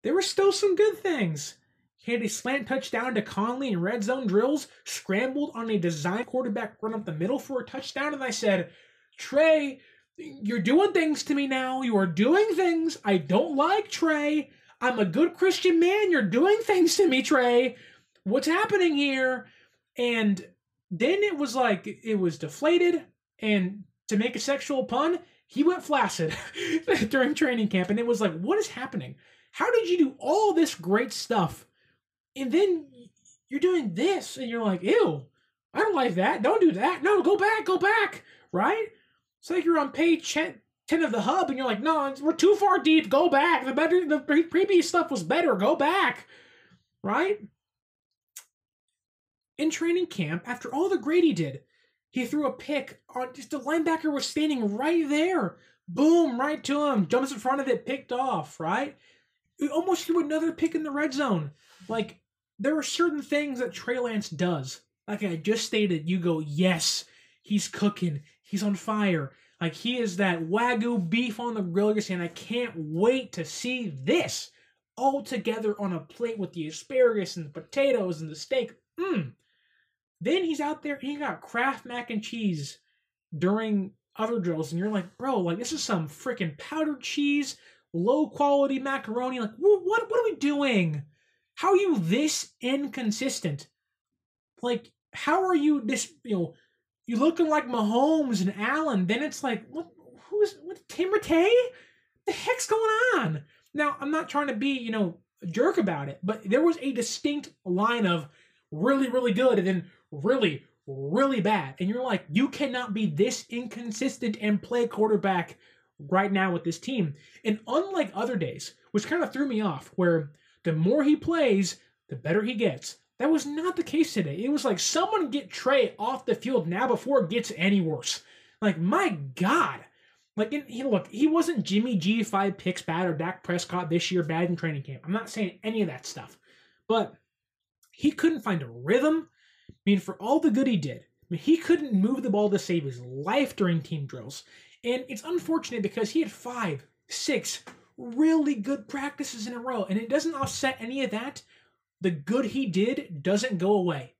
there were still some good things. He had a slant touchdown to Conley in red zone drills, scrambled on a design quarterback run up the middle for a touchdown, and I said, Trey, you're doing things to me now. You are doing things. I don't like Trey. I'm a good Christian man. You're doing things to me, Trey. What's happening here? And then it was like it was deflated. And to make a sexual pun, he went flaccid during training camp. And it was like, what is happening? How did you do all this great stuff? And then you're doing this, and you're like, ew, I don't like that. Don't do that. No, go back, go back. Right? It's like you're on page 10 of the hub and you're like, no, we're too far deep. Go back. The better, the previous stuff was better. Go back. Right? In training camp, after all the Grady did, he threw a pick on just the linebacker was standing right there. Boom, right to him. Jumps in front of it, picked off, right? Almost threw another pick in the red zone. Like, there are certain things that Trey Lance does. Like I just stated, you go, yes, he's cooking. He's on fire. Like he is that wagyu beef on the grill. You're saying, I can't wait to see this all together on a plate with the asparagus and the potatoes and the steak. Mmm. Then he's out there he got Kraft mac and cheese during other drills, and you're like, bro, like this is some freaking powdered cheese, low quality macaroni. Like, what, what, what are we doing? How are you this inconsistent? Like, how are you this, you know, you looking like Mahomes and Allen, then it's like, what? Who's what? Timothy? The heck's going on? Now, I'm not trying to be, you know, a jerk about it, but there was a distinct line of really, really good and then really, really bad. And you're like, you cannot be this inconsistent and play quarterback right now with this team. And unlike other days, which kind of threw me off, where the more he plays, the better he gets. That was not the case today. It was like someone get Trey off the field now before it gets any worse. Like my God. Like he look, he wasn't Jimmy G five picks bad or Dak Prescott this year bad in training camp. I'm not saying any of that stuff, but he couldn't find a rhythm. I mean, for all the good he did, I mean, he couldn't move the ball to save his life during team drills, and it's unfortunate because he had five, six really good practices in a row, and it doesn't offset any of that the good he did doesn't go away.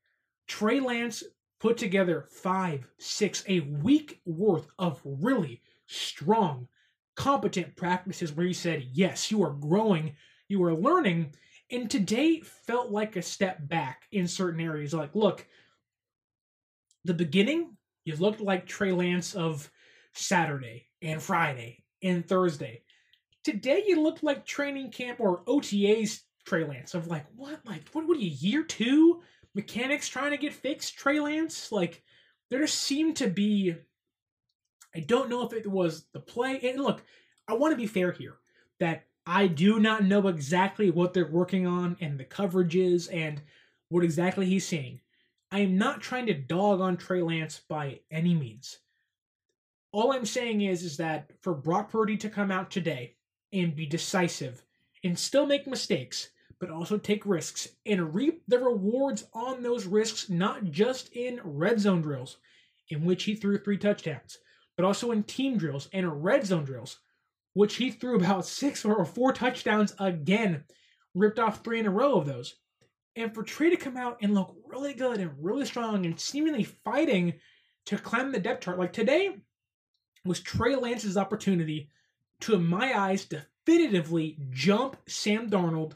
Trey Lance put together five, six, a week worth of really strong, competent practices where he said, Yes, you are growing, you are learning. And today felt like a step back in certain areas. Like, look, the beginning, you looked like Trey Lance of Saturday and Friday and Thursday. Today, you look like training camp or OTAs Trey Lance of like what? Like what what are you year two? Mechanics trying to get fixed Trey Lance like there just seemed to be I don't know if it was the play. And look I want to be fair here that I do not know exactly what they're working on and the coverages and what exactly he's seeing. I am not trying to dog on Trey Lance by any means. All I'm saying is is that for Brock Purdy to come out today and be decisive and still make mistakes, but also take risks and reap the rewards on those risks, not just in red zone drills, in which he threw three touchdowns, but also in team drills and red zone drills, which he threw about six or four touchdowns again, ripped off three in a row of those. And for Trey to come out and look really good and really strong and seemingly fighting to climb the depth chart, like today was Trey Lance's opportunity to, my eyes, definitively jump Sam Darnold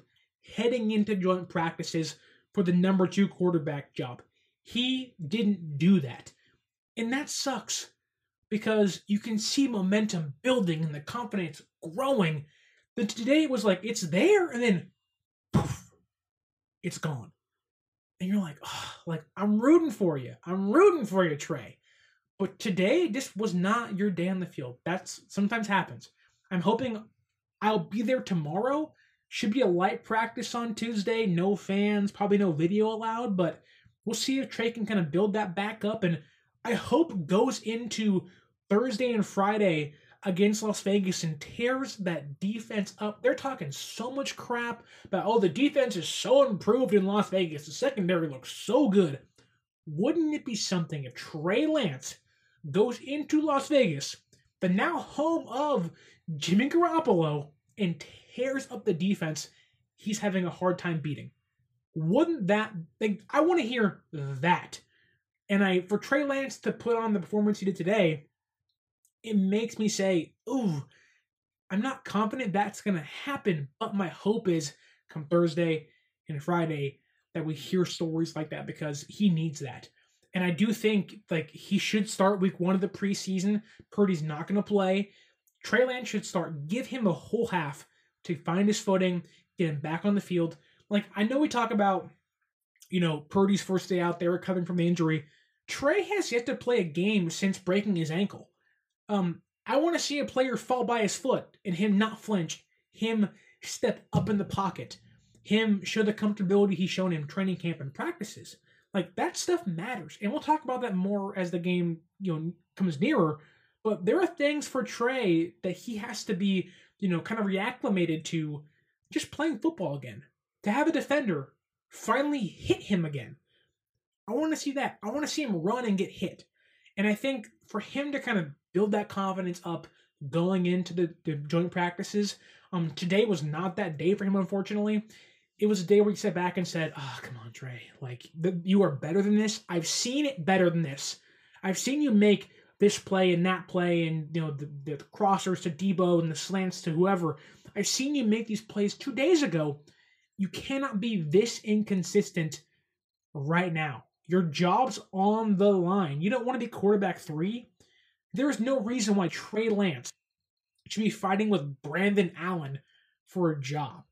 heading into joint practices for the number two quarterback job. He didn't do that. And that sucks because you can see momentum building and the confidence growing. That today it was like it's there and then poof, it's gone. And you're like, oh, like I'm rooting for you. I'm rooting for you, Trey. But today, this was not your day on the field. That's sometimes happens. I'm hoping I'll be there tomorrow should be a light practice on Tuesday. No fans, probably no video allowed, but we'll see if Trey can kind of build that back up. And I hope goes into Thursday and Friday against Las Vegas and tears that defense up. They're talking so much crap about, oh, the defense is so improved in Las Vegas. The secondary looks so good. Wouldn't it be something if Trey Lance goes into Las Vegas, the now home of Jimmy Garoppolo, and tears up the defense he's having a hard time beating? Wouldn't that, like, I want to hear that. And I, for Trey Lance to put on the performance he did today, it makes me say, ooh, I'm not confident that's to happen. But my hope is come Thursday and Friday that we hear stories like that because he needs that. And I do think like he should start week one of the preseason. Purdy's not to play. Trey Lance should start. Give him a whole half to find his footing, get him back on the field. Like I know we talk about, you know, Purdy's first day out there recovering from the injury. Trey has yet to play a game since breaking his ankle. Um, I want to see a player fall by his foot and him not flinch, him step up in the pocket, him show the comfortability he's shown in training camp and practices. Like that stuff matters, and we'll talk about that more as the game you know comes nearer. But there are things for Trey that he has to be you know kind of reacclimated to just playing football again. To have a defender finally hit him again. I want to see that. I want to see him run and get hit. And I think for him to kind of build that confidence up going into the, the joint practices, um, today was not that day for him, unfortunately. It was a day where he sat back and said, "Oh, come on, Trey. Like the, you are better than this. I've seen it better than this. I've seen you make this play and that play, and you know the, the crossers to Deebo and the slants to whoever. I've seen you make these plays two days ago. You cannot be this inconsistent right now. Your job's on the line. You don't want to be quarterback three. There is no reason why Trey Lance should be fighting with Brandon Allen for a job.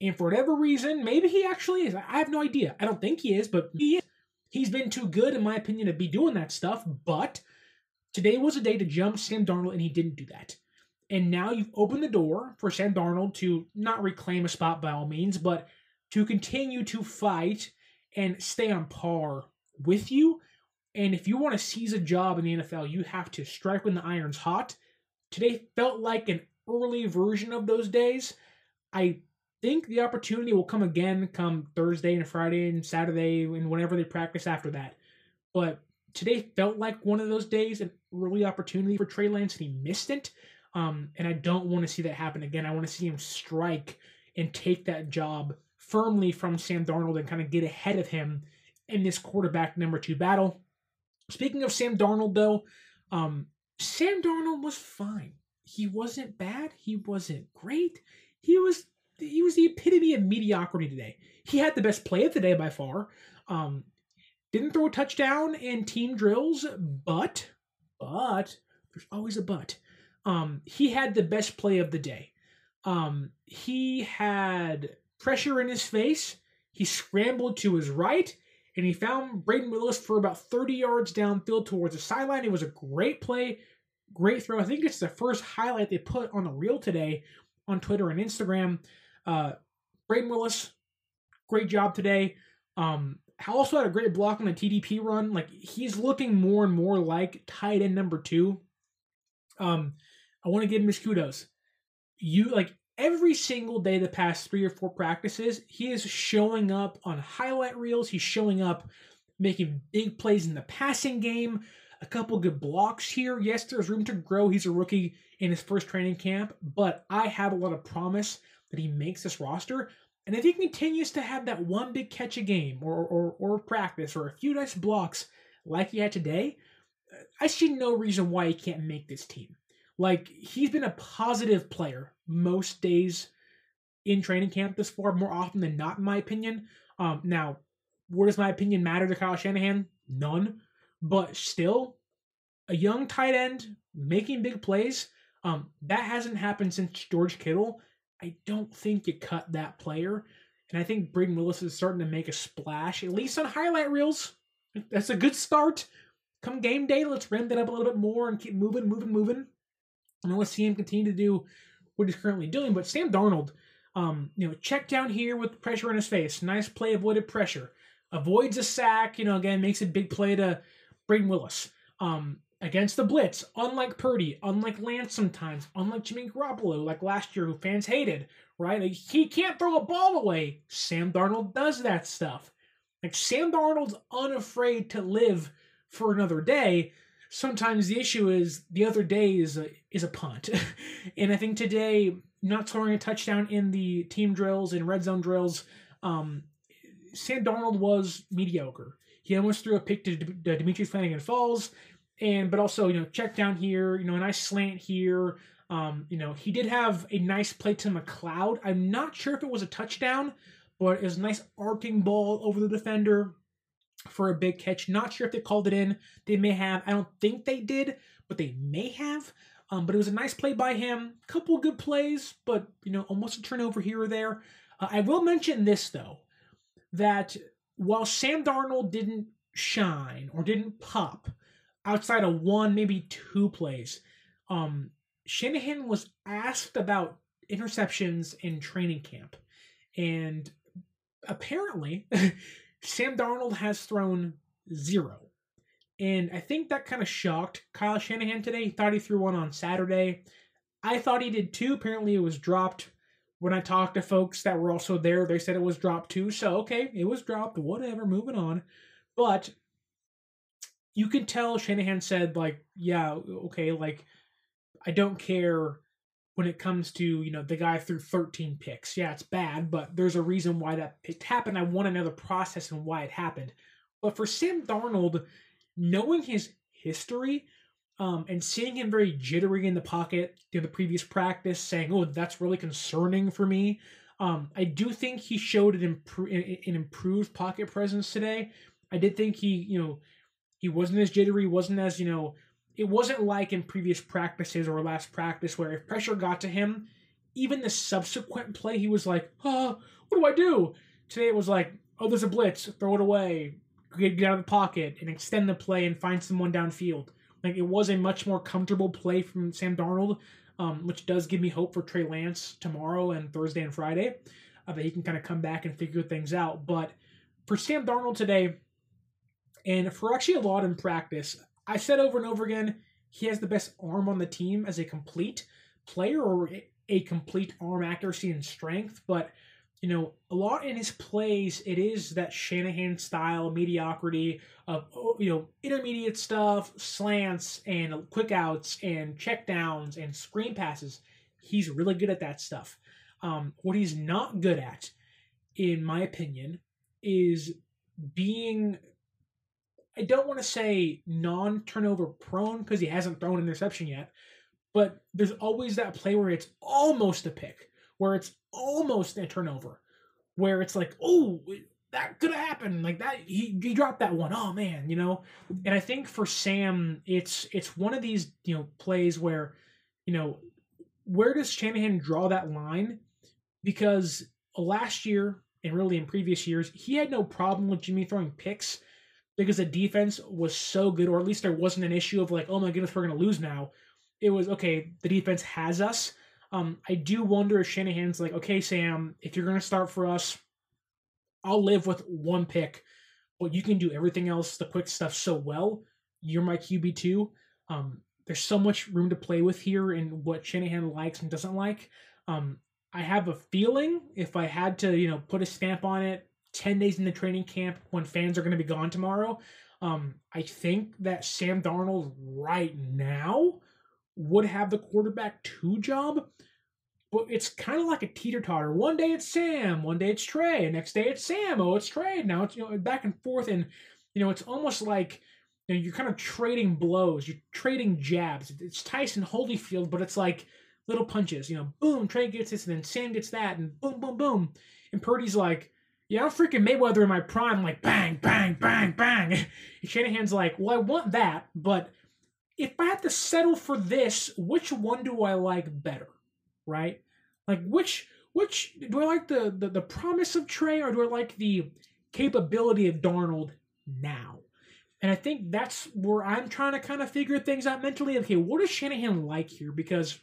And for whatever reason, maybe he actually is. I have no idea. I don't think he is, but he is. He's been too good, in my opinion, to be doing that stuff. But today was a day to jump Sam Darnold, and he didn't do that. And now you've opened the door for Sam Darnold to not reclaim a spot by all means, but to continue to fight and stay on par with you. And if you want to seize a job in the NFL, you have to strike when the iron's hot. Today felt like an early version of those days. I think the opportunity will come again come Thursday and Friday and Saturday and whenever they practice after that. But today felt like one of those days, an early opportunity for Trey Lance, and he missed it. Um, and I don't want to see that happen again. I want to see him strike and take that job firmly from Sam Darnold and kind of get ahead of him in this quarterback number two battle. Speaking of Sam Darnold, though, um, Sam Darnold was fine. He wasn't bad. He wasn't great. He was he was the epitome of mediocrity today. He had the best play of the day by far. Um, didn't throw a touchdown in team drills, but but there's always a but. Um, he had the best play of the day. Um, he had pressure in his face. He scrambled to his right and he found Brayden Willis for about 30 yards downfield towards the sideline. It was a great play, great throw. I think it's the first highlight they put on the reel today on Twitter and Instagram. Uh, Brayden Willis, great job today. Um, also had a great block on the TDP run. Like he's looking more and more like tight end number two. Um, I want to give him his kudos. You like every single day the past three or four practices, he is showing up on highlight reels. He's showing up making big plays in the passing game. A couple good blocks here. Yes, there's room to grow. He's a rookie in his first training camp, but I have a lot of promise that he makes this roster. And if he continues to have that one big catch a game or, or, or practice or a few nice blocks like he had today, I see no reason why he can't make this team. Like, he's been a positive player most days in training camp this far, more often than not, in my opinion. Um, now, where does my opinion matter to Kyle Shanahan? None. But still, a young tight end making big plays. Um, that hasn't happened since George Kittle. I don't think you cut that player. And I think Brayden Willis is starting to make a splash, at least on highlight reels. That's a good start. Come game day, let's ramp that up a little bit more and keep moving, moving, moving. And let's see him continue to do what he's currently doing. But Sam Darnold, um, you know, check down here with pressure on his face. Nice play, avoided pressure. Avoids a sack, you know, again, makes a big play to Brayden Willis. Um, against the blitz, unlike Purdy, unlike Lance sometimes, unlike Jimmy Garoppolo, like last year, who fans hated, right? Like, he can't throw a ball away. Sam Darnold does that stuff. Like Sam Darnold's unafraid to live for another day. Sometimes the issue is the other day is a, is a punt, and I think today not scoring a touchdown in the team drills and red zone drills, um, Sam Darnold was mediocre. He almost threw a pick to D- Dimitri Flannigan-Fowles and but also you know check down here, you know a nice slant here. Um, you know he did have a nice play to McLeod. I'm not sure if it was a touchdown, but it was a nice arcing ball over the defender for a big catch. Not sure if they called it in. They may have. I don't think they did, but they may have. Um, but it was a nice play by him. Couple good plays, but you know almost a turnover here or there. Uh, I will mention this though, that while Sam Darnold didn't shine or didn't pop outside of one, maybe two plays. Um, Shanahan was asked about interceptions in training camp, and apparently, Sam Darnold has thrown zero. And I think that kind of shocked Kyle Shanahan today. He thought he threw one on Saturday. I thought he did too. Apparently, it was dropped. When I talked to folks that were also there, they said it was dropped too. So, okay, it was dropped. Whatever, moving on. But you can tell Shanahan said like, yeah, okay, like I don't care when it comes to you know the guy threw 13 picks. Yeah, it's bad, but there's a reason why that pick happened. I want another process and why it happened. But for Sam Darnold, knowing his history um, and seeing him very jittery in the pocket in the previous practice, saying, "Oh, that's really concerning for me." Um, I do think he showed an, impro- an improved pocket presence today. I did think he, you know, he wasn't as jittery, wasn't as, you know, it wasn't like in previous practices or last practice where if pressure got to him, even the subsequent play, he was like, oh, what do I do? Today it was like, oh, there's a blitz, throw it away, get, out of the pocket and extend the play and find someone downfield. Like it was a much more comfortable play from Sam Darnold, um, which does give me hope for Trey Lance tomorrow and Thursday and Friday, uh, that he can kind of come back and figure things out. But for Sam Darnold today, and for actually a lot in practice, I said over and over again, he has the best arm on the team as a complete player or a complete arm accuracy and strength. But, you know, a lot in his plays, it is that Shanahan style mediocrity of, oh, you know, intermediate stuff, slants and quick outs and check downs and screen passes. He's really good at that stuff. Um, what he's not good at, in my opinion, is being I don't want to say non turnover prone because he hasn't thrown an interception yet, but there's always that play where it's almost a pick, where it's almost a turnover, where it's like, oh, that could have happened. Like that, he, he dropped that one. Oh man, you know. And I think for Sam, it's it's one of these you know plays where, you know, where does Shanahan draw that line? Because last year and really in previous years, he had no problem with Jimmy throwing picks because the defense was so good, or at least there wasn't an issue of like, oh my goodness, we're going to lose now. It was okay. The defense has us. Um, I do wonder if Shanahan's like, okay, Sam, if you're going to start for us, I'll live with one pick, but you can do everything else, the quick stuff so well. You're my QB two. Um, there's so much room to play with here in what Shanahan likes and doesn't like. Um, I have a feeling if I had to, you know, put a stamp on it, 10 days in the training camp when fans are going to be gone tomorrow. Um, I think that Sam Darnold right now would have the quarterback two job, but it's kind of like a teeter totter. One day it's Sam, one day it's Trey, and next day it's Sam. Oh, it's Trey. Now it's you know back and forth, and you know it's almost like you know, you're kind of trading blows, you're trading jabs. It's Tyson Holyfield, but it's like little punches. You know, boom, Trey gets this, and then Sam gets that, and boom, boom, boom, and Purdy's like yeah, I'm freaking Mayweather in my prime, like bang, bang, bang, bang. And Shanahan's like, well, I want that, but if I have to settle for this, which one do I like better? Right? Like which which do I like the the, the promise of Trey or do I like the capability of Darnold now? And I think that's where I'm trying to kind of figure things out mentally. Okay, what does Shanahan like here? Because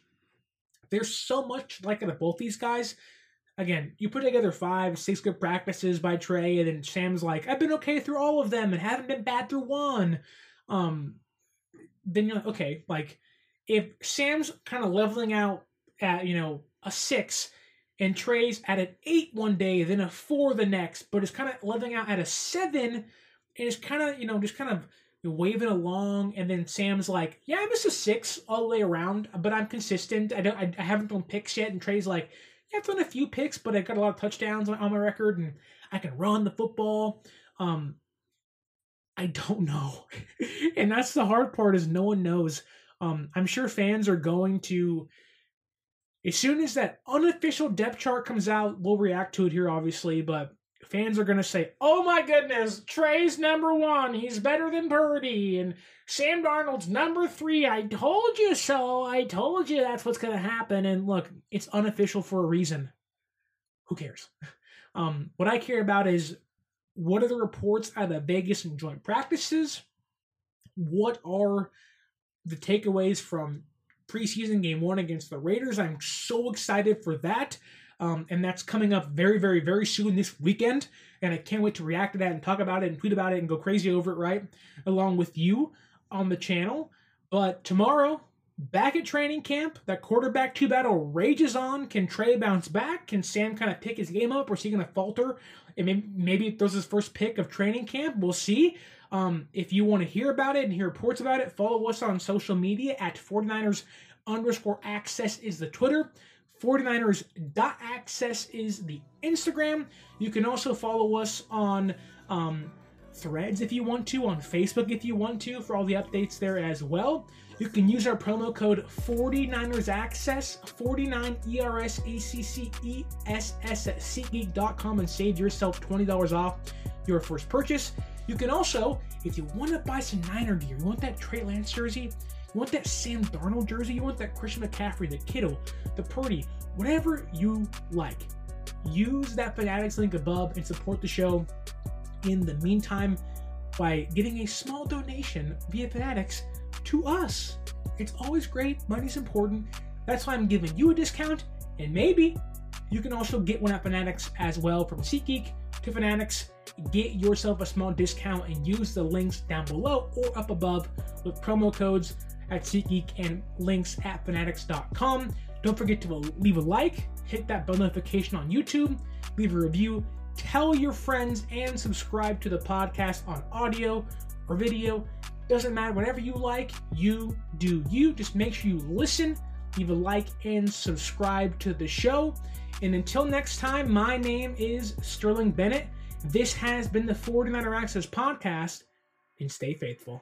there's so much like it of both these guys again, you put together five, six good practices by Trey, and then Sam's like, I've been okay through all of them and haven't been bad through one. Um, then you're like, okay, like if Sam's kind of leveling out at, you know, a six and Trey's at an eight one day, then a four the next, but it's kind of leveling out at a seven and it's kind of, you know, just kind of waving along. And then Sam's like, yeah, I'm just a six all the way around, but I'm consistent. I don't, I, I haven't done picks yet. And Trey's like, I've thrown a few picks, but I've got a lot of touchdowns on, on my record and I can run the football. Um, I don't know. and that's the hard part is no one knows. Um, I'm sure fans are going to as soon as that unofficial depth chart comes out, we'll react to it here, obviously, but fans are going to say, oh my goodness, Trey's number one. He's better than Purdy. And Sam Darnold's number three. I told you so. I told you that's what's going to happen. And look, it's unofficial for a reason. Who cares? Um, what I care about is what are the reports out of Vegas and joint practices? What are the takeaways from preseason game one against the Raiders? I'm so excited for that. Um, and that's coming up very, very, very soon this weekend. And I can't wait to react to that and talk about it and tweet about it and go crazy over it, right? Along with you on the channel. But tomorrow, back at training camp, that quarterback two battle rages on. Can Trey bounce back? Can Sam kind of pick his game up or is he going to falter? And maybe, maybe it throws his first pick of training camp. We'll see. Um, if you want to hear about it and hear reports about it, follow us on social media at 49ers underscore access is the Twitter. 49ers.access is the Instagram. You can also follow us on um, threads if you want to, on Facebook if you want to, for all the updates there as well. You can use our promo code 49ers Access, 49 E R S A C C E S S at SeatGeek.com and save yourself $20 off your first purchase. You can also, if you want to buy some Niner gear, you want that Trey Lance jersey, want that Sam Darnold jersey, you want that Christian McCaffrey, the Kittle, the Purdy, whatever you like. Use that Fanatics link above and support the show. In the meantime, by getting a small donation via Fanatics to us. It's always great, money's important. That's why I'm giving you a discount, and maybe you can also get one at Fanatics as well from SeatGeek to Fanatics. Get yourself a small discount and use the links down below or up above with promo codes at SeatGeek and links at fanatics.com. Don't forget to leave a like, hit that bell notification on YouTube, leave a review, tell your friends, and subscribe to the podcast on audio or video. Doesn't matter, whatever you like, you do you. Just make sure you listen, leave a like, and subscribe to the show. And until next time, my name is Sterling Bennett. This has been the 49er Access Podcast, and stay faithful.